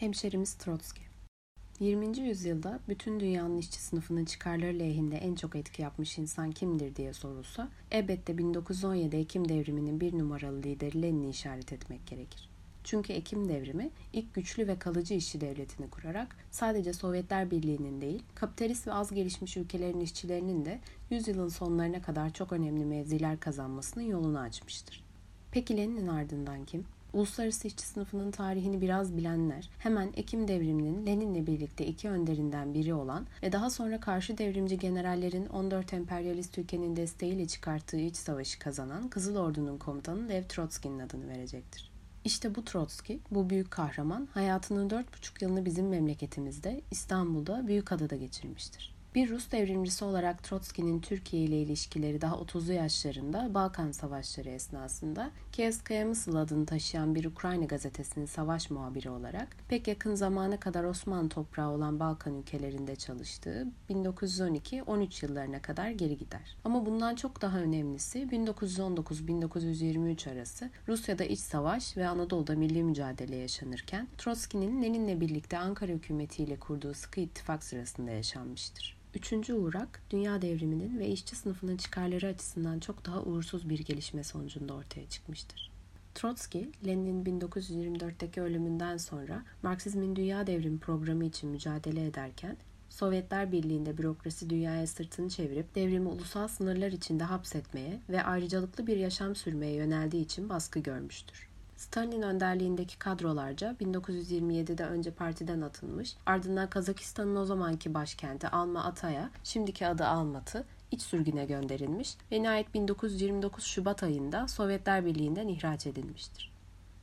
Hemşerimiz Trotsky 20. yüzyılda bütün dünyanın işçi sınıfının çıkarları lehinde en çok etki yapmış insan kimdir diye sorulsa, elbette 1917 Ekim devriminin bir numaralı lideri Lenin'i işaret etmek gerekir. Çünkü Ekim devrimi ilk güçlü ve kalıcı işçi devletini kurarak sadece Sovyetler Birliği'nin değil, kapitalist ve az gelişmiş ülkelerin işçilerinin de yüzyılın sonlarına kadar çok önemli mevziler kazanmasının yolunu açmıştır. Peki Lenin'in ardından kim? Uluslararası işçi sınıfının tarihini biraz bilenler hemen Ekim devriminin Lenin'le birlikte iki önderinden biri olan ve daha sonra karşı devrimci generallerin 14 emperyalist ülkenin desteğiyle çıkarttığı iç savaşı kazanan Kızıl Ordu'nun komutanı Lev Trotsky'nin adını verecektir. İşte bu Trotsky, bu büyük kahraman hayatının dört buçuk yılını bizim memleketimizde İstanbul'da Büyükada'da geçirmiştir. Bir Rus devrimcisi olarak Trotsky'nin Türkiye ile ilişkileri daha 30'lu yaşlarında Balkan Savaşları esnasında Kiev Mısıl adını taşıyan bir Ukrayna gazetesinin savaş muhabiri olarak pek yakın zamana kadar Osmanlı toprağı olan Balkan ülkelerinde çalıştığı 1912-13 yıllarına kadar geri gider. Ama bundan çok daha önemlisi 1919-1923 arası Rusya'da iç savaş ve Anadolu'da milli mücadele yaşanırken Trotsky'nin Lenin'le birlikte Ankara hükümetiyle kurduğu sıkı ittifak sırasında yaşanmıştır. Üçüncü uğrak, dünya devriminin ve işçi sınıfının çıkarları açısından çok daha uğursuz bir gelişme sonucunda ortaya çıkmıştır. Trotsky, Lenin'in 1924'teki ölümünden sonra Marksizmin dünya devrimi programı için mücadele ederken, Sovyetler Birliği'nde bürokrasi dünyaya sırtını çevirip devrimi ulusal sınırlar içinde hapsetmeye ve ayrıcalıklı bir yaşam sürmeye yöneldiği için baskı görmüştür. Stalin önderliğindeki kadrolarca 1927'de önce partiden atılmış, ardından Kazakistan'ın o zamanki başkenti Alma Ata'ya, şimdiki adı Almatı, iç sürgüne gönderilmiş ve nihayet 1929 Şubat ayında Sovyetler Birliği'nden ihraç edilmiştir.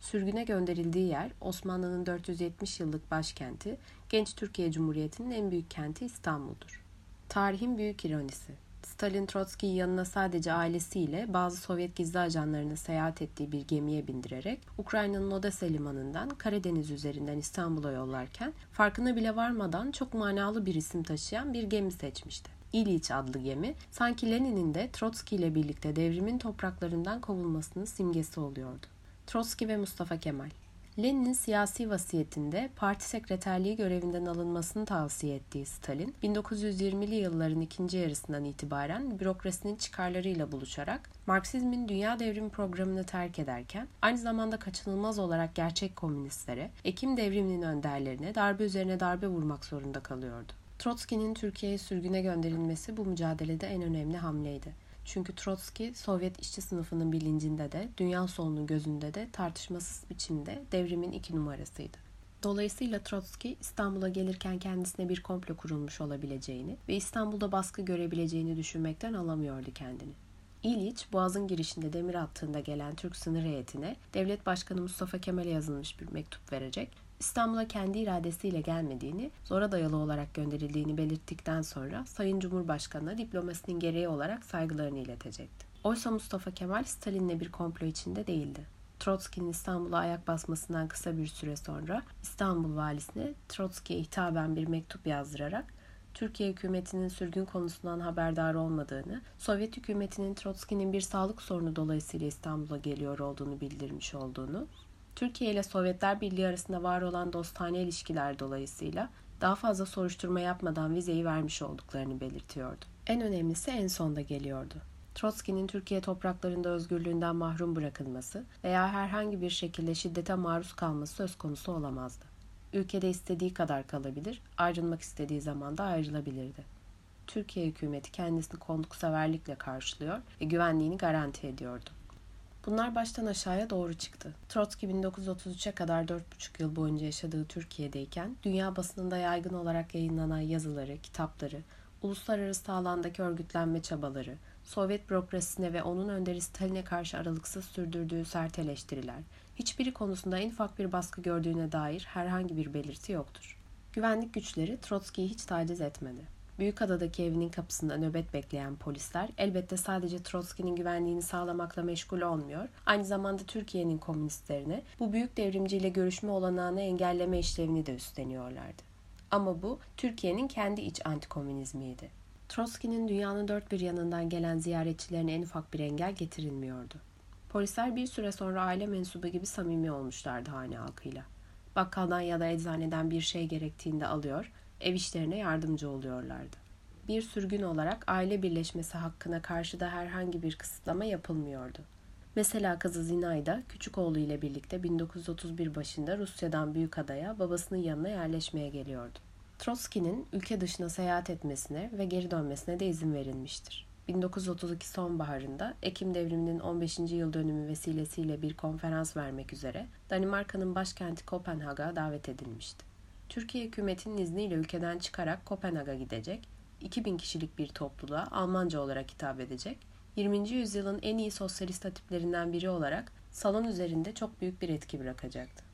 Sürgüne gönderildiği yer Osmanlı'nın 470 yıllık başkenti, genç Türkiye Cumhuriyeti'nin en büyük kenti İstanbul'dur. Tarihin büyük ironisi. Stalin Trotsky'yi yanına sadece ailesiyle bazı Sovyet gizli ajanlarını seyahat ettiği bir gemiye bindirerek Ukrayna'nın Odessa limanından Karadeniz üzerinden İstanbul'a yollarken farkına bile varmadan çok manalı bir isim taşıyan bir gemi seçmişti. İliç adlı gemi sanki Lenin'in de Trotsky ile birlikte devrimin topraklarından kovulmasının simgesi oluyordu. Trotsky ve Mustafa Kemal Lenin'in siyasi vasiyetinde parti sekreterliği görevinden alınmasını tavsiye ettiği Stalin, 1920'li yılların ikinci yarısından itibaren bürokrasinin çıkarlarıyla buluşarak Marksizmin dünya devrimi programını terk ederken aynı zamanda kaçınılmaz olarak gerçek komünistlere, Ekim devriminin önderlerine darbe üzerine darbe vurmak zorunda kalıyordu. Trotsky'nin Türkiye'ye sürgüne gönderilmesi bu mücadelede en önemli hamleydi. Çünkü Trotsky Sovyet işçi sınıfının bilincinde de dünya solunun gözünde de tartışmasız biçimde devrimin iki numarasıydı. Dolayısıyla Trotsky İstanbul'a gelirken kendisine bir komplo kurulmuş olabileceğini ve İstanbul'da baskı görebileceğini düşünmekten alamıyordu kendini. İliç, Boğaz'ın girişinde demir attığında gelen Türk sınır heyetine Devlet Başkanı Mustafa Kemal'e yazılmış bir mektup verecek İstanbul'a kendi iradesiyle gelmediğini, zora dayalı olarak gönderildiğini belirttikten sonra Sayın Cumhurbaşkanı'na diplomasinin gereği olarak saygılarını iletecekti. Oysa Mustafa Kemal Stalin'le bir komplo içinde değildi. Trotsky'nin İstanbul'a ayak basmasından kısa bir süre sonra İstanbul valisine Trotsky'ye hitaben bir mektup yazdırarak Türkiye hükümetinin sürgün konusundan haberdar olmadığını, Sovyet hükümetinin Trotsky'nin bir sağlık sorunu dolayısıyla İstanbul'a geliyor olduğunu bildirmiş olduğunu Türkiye ile Sovyetler Birliği arasında var olan dostane ilişkiler dolayısıyla daha fazla soruşturma yapmadan vizeyi vermiş olduklarını belirtiyordu. En önemlisi en sonda geliyordu. Trotsky'nin Türkiye topraklarında özgürlüğünden mahrum bırakılması veya herhangi bir şekilde şiddete maruz kalması söz konusu olamazdı. Ülkede istediği kadar kalabilir, ayrılmak istediği zaman da ayrılabilirdi. Türkiye hükümeti kendisini konukseverlikle karşılıyor ve güvenliğini garanti ediyordu. Bunlar baştan aşağıya doğru çıktı. Trotsky 1933'e kadar 4,5 yıl boyunca yaşadığı Türkiye'deyken dünya basınında yaygın olarak yayınlanan yazıları, kitapları, uluslararası alandaki örgütlenme çabaları, Sovyet bürokrasisine ve onun önderi Stalin'e karşı aralıksız sürdürdüğü sert eleştiriler, hiçbiri konusunda en ufak bir baskı gördüğüne dair herhangi bir belirti yoktur. Güvenlik güçleri Trotsky'yi hiç taciz etmedi. Büyükada'daki evinin kapısında nöbet bekleyen polisler elbette sadece Trotsky'nin güvenliğini sağlamakla meşgul olmuyor, aynı zamanda Türkiye'nin komünistlerine bu büyük devrimciyle görüşme olanağını engelleme işlevini de üstleniyorlardı. Ama bu Türkiye'nin kendi iç antikomünizmiydi. Trotsky'nin dünyanın dört bir yanından gelen ziyaretçilerine en ufak bir engel getirilmiyordu. Polisler bir süre sonra aile mensubu gibi samimi olmuşlardı hane halkıyla. bakkaldan ya da eczaneden bir şey gerektiğinde alıyor, ev işlerine yardımcı oluyorlardı. Bir sürgün olarak aile birleşmesi hakkına karşı da herhangi bir kısıtlama yapılmıyordu. Mesela kızı Zinayda küçük oğlu ile birlikte 1931 başında Rusya'dan Büyükada'ya babasının yanına yerleşmeye geliyordu. Trotsky'nin ülke dışına seyahat etmesine ve geri dönmesine de izin verilmiştir. 1932 sonbaharında Ekim devriminin 15. yıl dönümü vesilesiyle bir konferans vermek üzere Danimarka'nın başkenti Kopenhag'a davet edilmişti. Türkiye hükümetinin izniyle ülkeden çıkarak Kopenhag'a gidecek, 2000 kişilik bir topluluğa Almanca olarak hitap edecek, 20. yüzyılın en iyi sosyalist tiplerinden biri olarak salon üzerinde çok büyük bir etki bırakacaktı.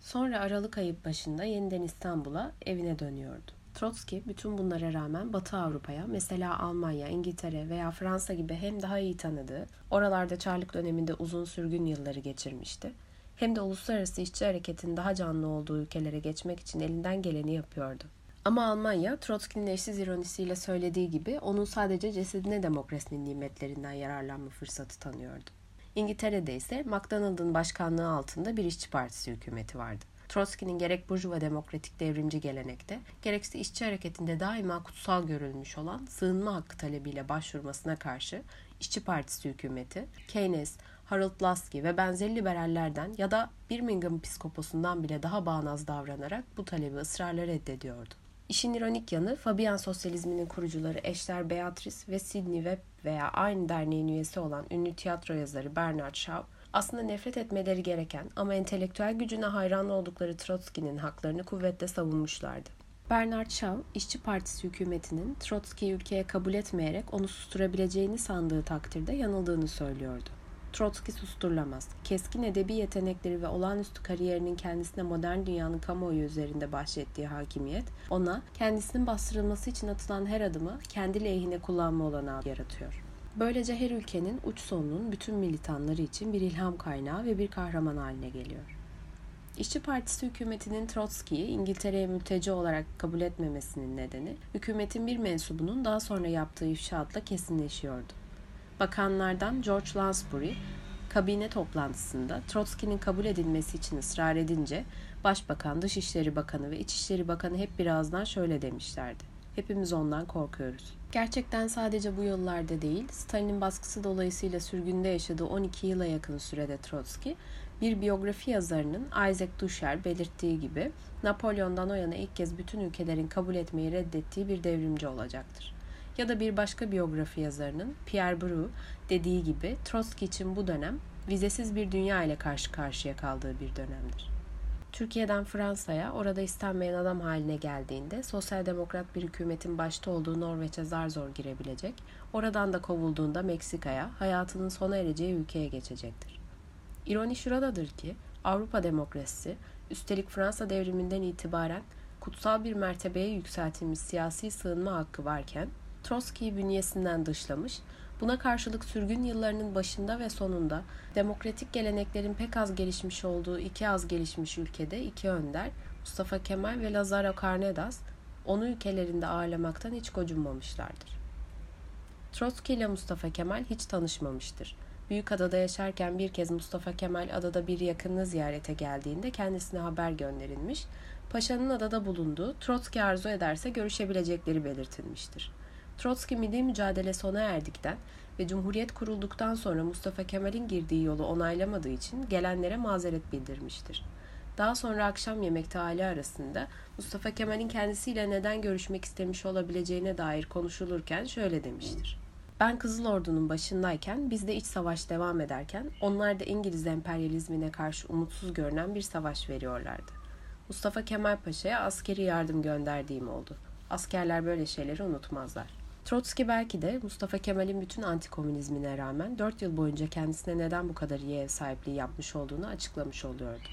Sonra Aralık ayı başında yeniden İstanbul'a evine dönüyordu. Trotsky bütün bunlara rağmen Batı Avrupa'ya mesela Almanya, İngiltere veya Fransa gibi hem daha iyi tanıdığı, oralarda Çarlık döneminde uzun sürgün yılları geçirmişti, hem de uluslararası işçi hareketin daha canlı olduğu ülkelere geçmek için elinden geleni yapıyordu. Ama Almanya, Trotsky'nin eşsiz ironisiyle söylediği gibi onun sadece cesedine demokrasinin nimetlerinden yararlanma fırsatı tanıyordu. İngiltere'de ise MacDonald'ın başkanlığı altında bir işçi partisi hükümeti vardı. Trotsky'nin gerek burjuva demokratik devrimci gelenekte, gerekse işçi hareketinde daima kutsal görülmüş olan sığınma hakkı talebiyle başvurmasına karşı işçi partisi hükümeti, Keynes, Harold Lasky ve benzeri liberallerden ya da Birmingham piskoposundan bile daha bağnaz davranarak bu talebi ısrarla reddediyordu. İşin ironik yanı Fabian sosyalizminin kurucuları eşler Beatrice ve Sidney Webb veya aynı derneğin üyesi olan ünlü tiyatro yazarı Bernard Shaw aslında nefret etmeleri gereken ama entelektüel gücüne hayran oldukları Trotsky'nin haklarını kuvvetle savunmuşlardı. Bernard Shaw, İşçi Partisi hükümetinin Trotsky'yi ülkeye kabul etmeyerek onu susturabileceğini sandığı takdirde yanıldığını söylüyordu. Trotsky susturulamaz. Keskin edebi yetenekleri ve olağanüstü kariyerinin kendisine modern dünyanın kamuoyu üzerinde bahşettiği hakimiyet, ona kendisinin bastırılması için atılan her adımı kendi lehine kullanma olanağı yaratıyor. Böylece her ülkenin uç sonunun bütün militanları için bir ilham kaynağı ve bir kahraman haline geliyor. İşçi Partisi hükümetinin Trotsky'yi İngiltere'ye mülteci olarak kabul etmemesinin nedeni, hükümetin bir mensubunun daha sonra yaptığı ifşaatla kesinleşiyordu. Bakanlardan George Lansbury, kabine toplantısında Trotsky'nin kabul edilmesi için ısrar edince Başbakan, Dışişleri Bakanı ve İçişleri Bakanı hep birazdan şöyle demişlerdi. Hepimiz ondan korkuyoruz. Gerçekten sadece bu yıllarda değil, Stalin'in baskısı dolayısıyla sürgünde yaşadığı 12 yıla yakın sürede Trotsky, bir biyografi yazarının Isaac Dusher belirttiği gibi Napolyon'dan o yana ilk kez bütün ülkelerin kabul etmeyi reddettiği bir devrimci olacaktır. Ya da bir başka biyografi yazarının Pierre Bru dediği gibi Trotsky için bu dönem vizesiz bir dünya ile karşı karşıya kaldığı bir dönemdir. Türkiye'den Fransa'ya orada istenmeyen adam haline geldiğinde sosyal demokrat bir hükümetin başta olduğu Norveç'e zar zor girebilecek, oradan da kovulduğunda Meksika'ya, hayatının sona ereceği ülkeye geçecektir. İroni şuradadır ki Avrupa demokrasisi, üstelik Fransa devriminden itibaren kutsal bir mertebeye yükseltilmiş siyasi sığınma hakkı varken, Trotsky'yi bünyesinden dışlamış, Buna karşılık sürgün yıllarının başında ve sonunda demokratik geleneklerin pek az gelişmiş olduğu iki az gelişmiş ülkede iki önder, Mustafa Kemal ve Lazaro Carnedas, onu ülkelerinde ağırlamaktan hiç gocunmamışlardır. Trotsky ile Mustafa Kemal hiç tanışmamıştır. Büyük adada yaşarken bir kez Mustafa Kemal adada bir yakınını ziyarete geldiğinde kendisine haber gönderilmiş, paşanın adada bulunduğu, Trotsky arzu ederse görüşebilecekleri belirtilmiştir. Trotsky milli mücadele sona erdikten ve Cumhuriyet kurulduktan sonra Mustafa Kemal'in girdiği yolu onaylamadığı için gelenlere mazeret bildirmiştir. Daha sonra akşam yemekte aile arasında Mustafa Kemal'in kendisiyle neden görüşmek istemiş olabileceğine dair konuşulurken şöyle demiştir. Ben Kızıl Ordu'nun başındayken bizde iç savaş devam ederken onlar da İngiliz emperyalizmine karşı umutsuz görünen bir savaş veriyorlardı. Mustafa Kemal Paşa'ya askeri yardım gönderdiğim oldu. Askerler böyle şeyleri unutmazlar. Trotsky belki de Mustafa Kemal'in bütün antikomünizmine rağmen 4 yıl boyunca kendisine neden bu kadar iyi ev sahipliği yapmış olduğunu açıklamış oluyordu.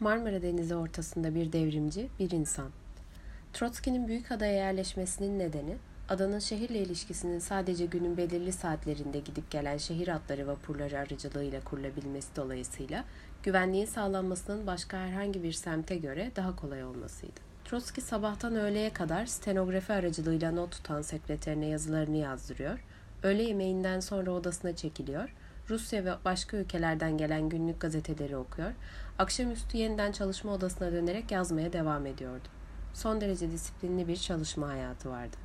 Marmara Denizi ortasında bir devrimci, bir insan. Trotsky'nin büyük adaya yerleşmesinin nedeni, adanın şehirle ilişkisinin sadece günün belirli saatlerinde gidip gelen şehir atları vapurları aracılığıyla kurulabilmesi dolayısıyla güvenliğin sağlanmasının başka herhangi bir semte göre daha kolay olmasıydı. Trotsky sabahtan öğleye kadar stenografi aracılığıyla not tutan sekreterine yazılarını yazdırıyor. Öğle yemeğinden sonra odasına çekiliyor. Rusya ve başka ülkelerden gelen günlük gazeteleri okuyor, akşamüstü yeniden çalışma odasına dönerek yazmaya devam ediyordu. Son derece disiplinli bir çalışma hayatı vardı.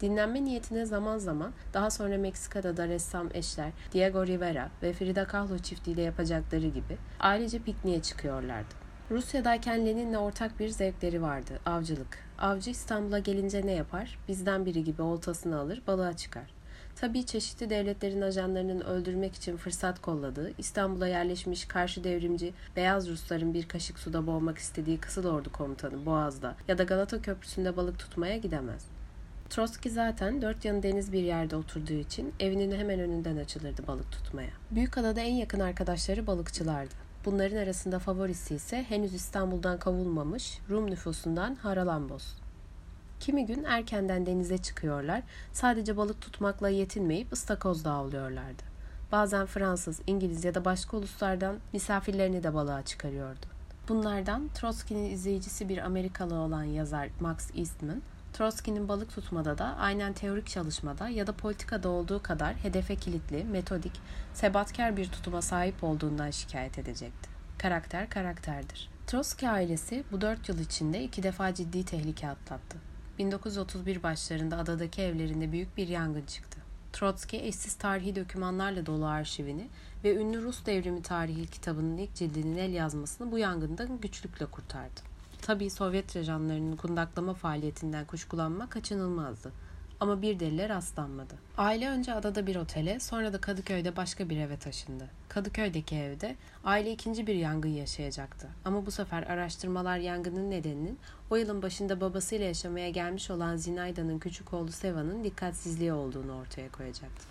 Dinlenme niyetine zaman zaman daha sonra Meksika'da da ressam eşler Diego Rivera ve Frida Kahlo çiftiyle yapacakları gibi ailece pikniğe çıkıyorlardı. Rusya'dayken Lenin'le ortak bir zevkleri vardı, avcılık. Avcı İstanbul'a gelince ne yapar? Bizden biri gibi oltasını alır, balığa çıkar. Tabii çeşitli devletlerin ajanlarının öldürmek için fırsat kolladığı, İstanbul'a yerleşmiş karşı devrimci beyaz Rusların bir kaşık suda boğmak istediği Kızıl Ordu komutanı Boğaz'da ya da Galata Köprüsü'nde balık tutmaya gidemez. Trotsky zaten dört yanı deniz bir yerde oturduğu için evinin hemen önünden açılırdı balık tutmaya. Büyükada'da en yakın arkadaşları balıkçılardı. Bunların arasında favorisi ise henüz İstanbul'dan kavulmamış Rum nüfusundan Haralambos. Kimi gün erkenden denize çıkıyorlar, sadece balık tutmakla yetinmeyip ıstakoz da avlıyorlardı. Bazen Fransız, İngiliz ya da başka uluslardan misafirlerini de balığa çıkarıyordu. Bunlardan Trotsky'nin izleyicisi bir Amerikalı olan yazar Max Eastman, Trotsky'nin balık tutmada da aynen teorik çalışmada ya da politikada olduğu kadar hedefe kilitli, metodik, sebatkar bir tutuma sahip olduğundan şikayet edecekti. Karakter karakterdir. Trotsky ailesi bu dört yıl içinde iki defa ciddi tehlike atlattı. 1931 başlarında adadaki evlerinde büyük bir yangın çıktı. Trotsky eşsiz tarihi dokümanlarla dolu arşivini ve ünlü Rus devrimi tarihi kitabının ilk cildinin el yazmasını bu yangından güçlükle kurtardı. Tabii Sovyet rejanlarının kundaklama faaliyetinden kuşkulanma kaçınılmazdı. Ama bir delile rastlanmadı. Aile önce adada bir otele, sonra da Kadıköy'de başka bir eve taşındı. Kadıköy'deki evde aile ikinci bir yangın yaşayacaktı. Ama bu sefer araştırmalar yangının nedeninin o yılın başında babasıyla yaşamaya gelmiş olan Zinayda'nın küçük oğlu Seva'nın dikkatsizliği olduğunu ortaya koyacaktı.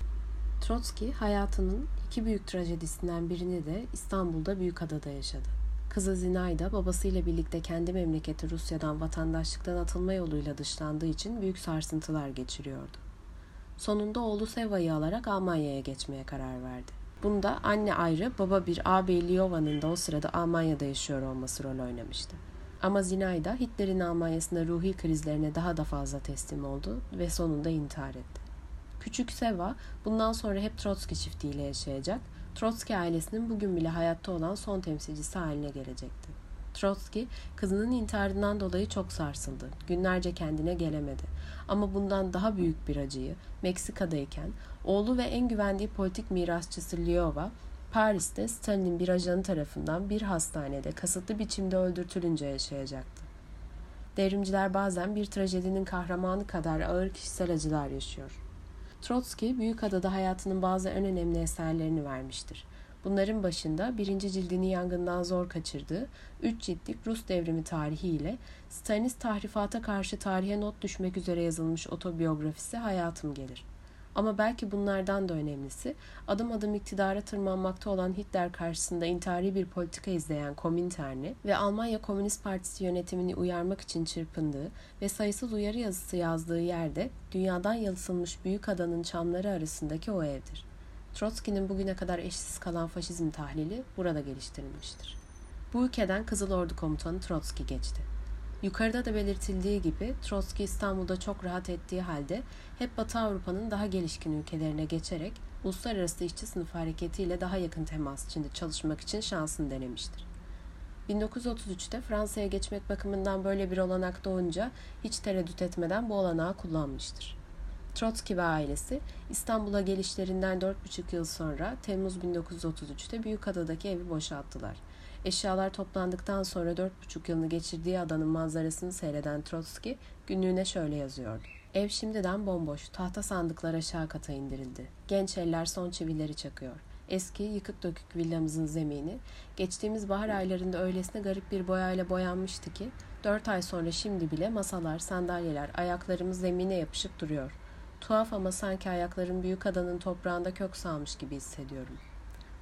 Trotsky hayatının iki büyük trajedisinden birini de İstanbul'da Büyükada'da yaşadı. Kızı Zinayda babasıyla birlikte kendi memleketi Rusya'dan vatandaşlıktan atılma yoluyla dışlandığı için büyük sarsıntılar geçiriyordu. Sonunda oğlu Seva'yı alarak Almanya'ya geçmeye karar verdi. Bunda anne ayrı, baba bir ağabey Liova'nın da o sırada Almanya'da yaşıyor olması rol oynamıştı. Ama Zinayda Hitler'in Almanya'sında ruhi krizlerine daha da fazla teslim oldu ve sonunda intihar etti. Küçük Seva bundan sonra hep Trotsky çiftiyle yaşayacak Trotsky ailesinin bugün bile hayatta olan son temsilcisi haline gelecekti. Trotsky, kızının intiharından dolayı çok sarsıldı. Günlerce kendine gelemedi. Ama bundan daha büyük bir acıyı Meksika'dayken oğlu ve en güvendiği politik mirasçısı Lyova, Paris'te Stalin'in bir ajanı tarafından bir hastanede kasıtlı biçimde öldürtülünce yaşayacaktı. Devrimciler bazen bir trajedinin kahramanı kadar ağır kişisel acılar yaşıyor. Trotsky, Büyükada'da hayatının bazı en önemli eserlerini vermiştir. Bunların başında birinci cildini yangından zor kaçırdığı, üç ciltlik Rus devrimi tarihi ile Stalinist tahrifata karşı tarihe not düşmek üzere yazılmış otobiyografisi Hayatım gelir. Ama belki bunlardan da önemlisi adım adım iktidara tırmanmakta olan Hitler karşısında intihari bir politika izleyen Komintern'i ve Almanya Komünist Partisi yönetimini uyarmak için çırpındığı ve sayısız uyarı yazısı yazdığı yerde dünyadan yalıtılmış büyük adanın çamları arasındaki o evdir. Trotsky'nin bugüne kadar eşsiz kalan faşizm tahlili burada geliştirilmiştir. Bu ülkeden Kızıl Ordu Komutanı Trotsky geçti. Yukarıda da belirtildiği gibi Trotsky İstanbul'da çok rahat ettiği halde hep Batı Avrupa'nın daha gelişkin ülkelerine geçerek uluslararası işçi sınıf hareketiyle daha yakın temas içinde çalışmak için şansını denemiştir. 1933'te Fransa'ya geçmek bakımından böyle bir olanak doğunca hiç tereddüt etmeden bu olanağı kullanmıştır. Trotsky ve ailesi İstanbul'a gelişlerinden 4,5 yıl sonra Temmuz 1933'te Büyükada'daki evi boşalttılar Eşyalar toplandıktan sonra dört buçuk yılını geçirdiği adanın manzarasını seyreden Trotsky günlüğüne şöyle yazıyordu. Ev şimdiden bomboş, tahta sandıklar aşağı kata indirildi. Genç eller son çivileri çakıyor. Eski yıkık dökük villamızın zemini geçtiğimiz bahar aylarında öylesine garip bir boyayla boyanmıştı ki dört ay sonra şimdi bile masalar, sandalyeler, ayaklarımız zemine yapışık duruyor. Tuhaf ama sanki ayaklarım büyük adanın toprağında kök salmış gibi hissediyorum.''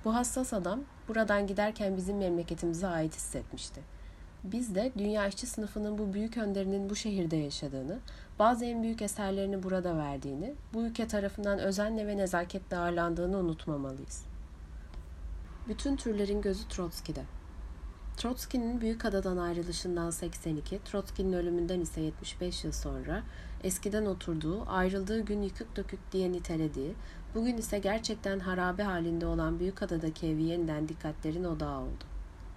Bu hassas adam buradan giderken bizim memleketimize ait hissetmişti. Biz de dünya işçi sınıfının bu büyük önderinin bu şehirde yaşadığını, bazı en büyük eserlerini burada verdiğini, bu ülke tarafından özenle ve nezaketle ağırlandığını unutmamalıyız. Bütün türlerin gözü Trotsky'de. Trotsky'nin Büyükada'dan ayrılışından 82, Trotsky'nin ölümünden ise 75 yıl sonra eskiden oturduğu, ayrıldığı gün yıkık dökük diye nitelediği, bugün ise gerçekten harabe halinde olan Büyükada'daki evi yeniden dikkatlerin odağı oldu.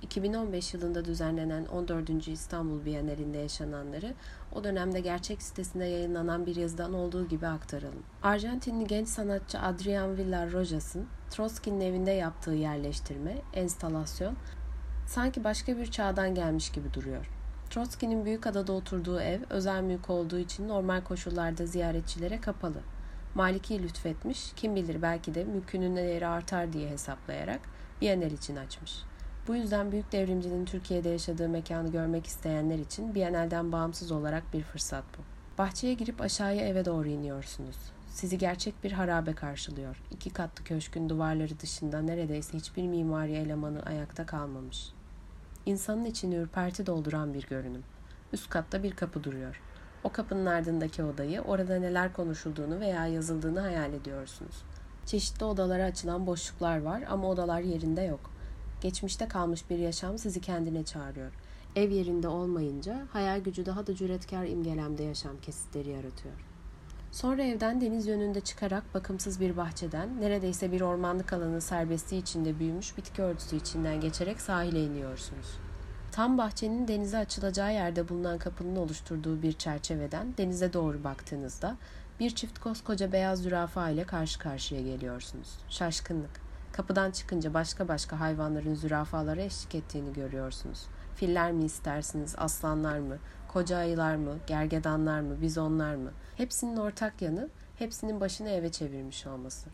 2015 yılında düzenlenen 14. İstanbul Bienalinde yaşananları o dönemde gerçek sitesinde yayınlanan bir yazıdan olduğu gibi aktaralım. Arjantinli genç sanatçı Adrian Villar Rojas'ın Trotsky'nin evinde yaptığı yerleştirme, enstalasyon sanki başka bir çağdan gelmiş gibi duruyor. Trotsky'nin Büyükada'da oturduğu ev özel mülk olduğu için normal koşullarda ziyaretçilere kapalı. Maliki lütfetmiş, kim bilir belki de mülkünün değeri artar diye hesaplayarak Bienal için açmış. Bu yüzden büyük devrimcinin Türkiye'de yaşadığı mekanı görmek isteyenler için Bienal'den bağımsız olarak bir fırsat bu. Bahçeye girip aşağıya eve doğru iniyorsunuz. Sizi gerçek bir harabe karşılıyor. İki katlı köşkün duvarları dışında neredeyse hiçbir mimari elemanı ayakta kalmamış. İnsanın içini ürperti dolduran bir görünüm. Üst katta bir kapı duruyor. O kapının ardındaki odayı, orada neler konuşulduğunu veya yazıldığını hayal ediyorsunuz. Çeşitli odalara açılan boşluklar var ama odalar yerinde yok. Geçmişte kalmış bir yaşam sizi kendine çağırıyor. Ev yerinde olmayınca hayal gücü daha da cüretkar imgelemde yaşam kesitleri yaratıyor. Sonra evden deniz yönünde çıkarak bakımsız bir bahçeden, neredeyse bir ormanlık alanın serbestliği içinde büyümüş bitki örtüsü içinden geçerek sahile iniyorsunuz. Tam bahçenin denize açılacağı yerde bulunan kapının oluşturduğu bir çerçeveden denize doğru baktığınızda bir çift koskoca beyaz zürafa ile karşı karşıya geliyorsunuz. Şaşkınlık. Kapıdan çıkınca başka başka hayvanların zürafalara eşlik ettiğini görüyorsunuz. Filler mi istersiniz, aslanlar mı, koca ayılar mı, gergedanlar mı, bizonlar mı? Hepsinin ortak yanı, hepsinin başını eve çevirmiş olması.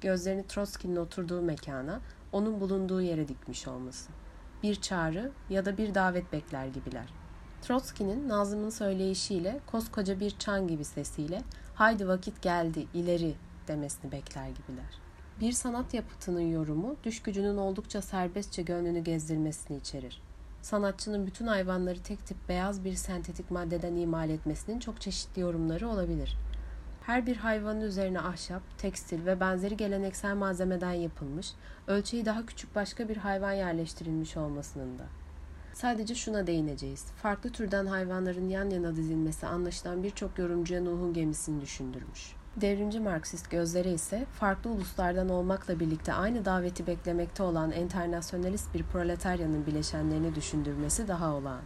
Gözlerini Trotsky'nin oturduğu mekana, onun bulunduğu yere dikmiş olması. Bir çağrı ya da bir davet bekler gibiler. Trotsky'nin Nazım'ın söyleyişiyle, koskoca bir çan gibi sesiyle, haydi vakit geldi, ileri demesini bekler gibiler. Bir sanat yapıtının yorumu, düş gücünün oldukça serbestçe gönlünü gezdirmesini içerir. Sanatçının bütün hayvanları tek tip beyaz bir sentetik maddeden imal etmesinin çok çeşitli yorumları olabilir. Her bir hayvanın üzerine ahşap, tekstil ve benzeri geleneksel malzemeden yapılmış, ölçeği daha küçük başka bir hayvan yerleştirilmiş olmasının da. Sadece şuna değineceğiz. Farklı türden hayvanların yan yana dizilmesi anlaşılan birçok yorumcuya Nuh'un gemisini düşündürmüş. Devrimci Marksist gözleri ise farklı uluslardan olmakla birlikte aynı daveti beklemekte olan enternasyonalist bir proletaryanın bileşenlerini düşündürmesi daha olağan.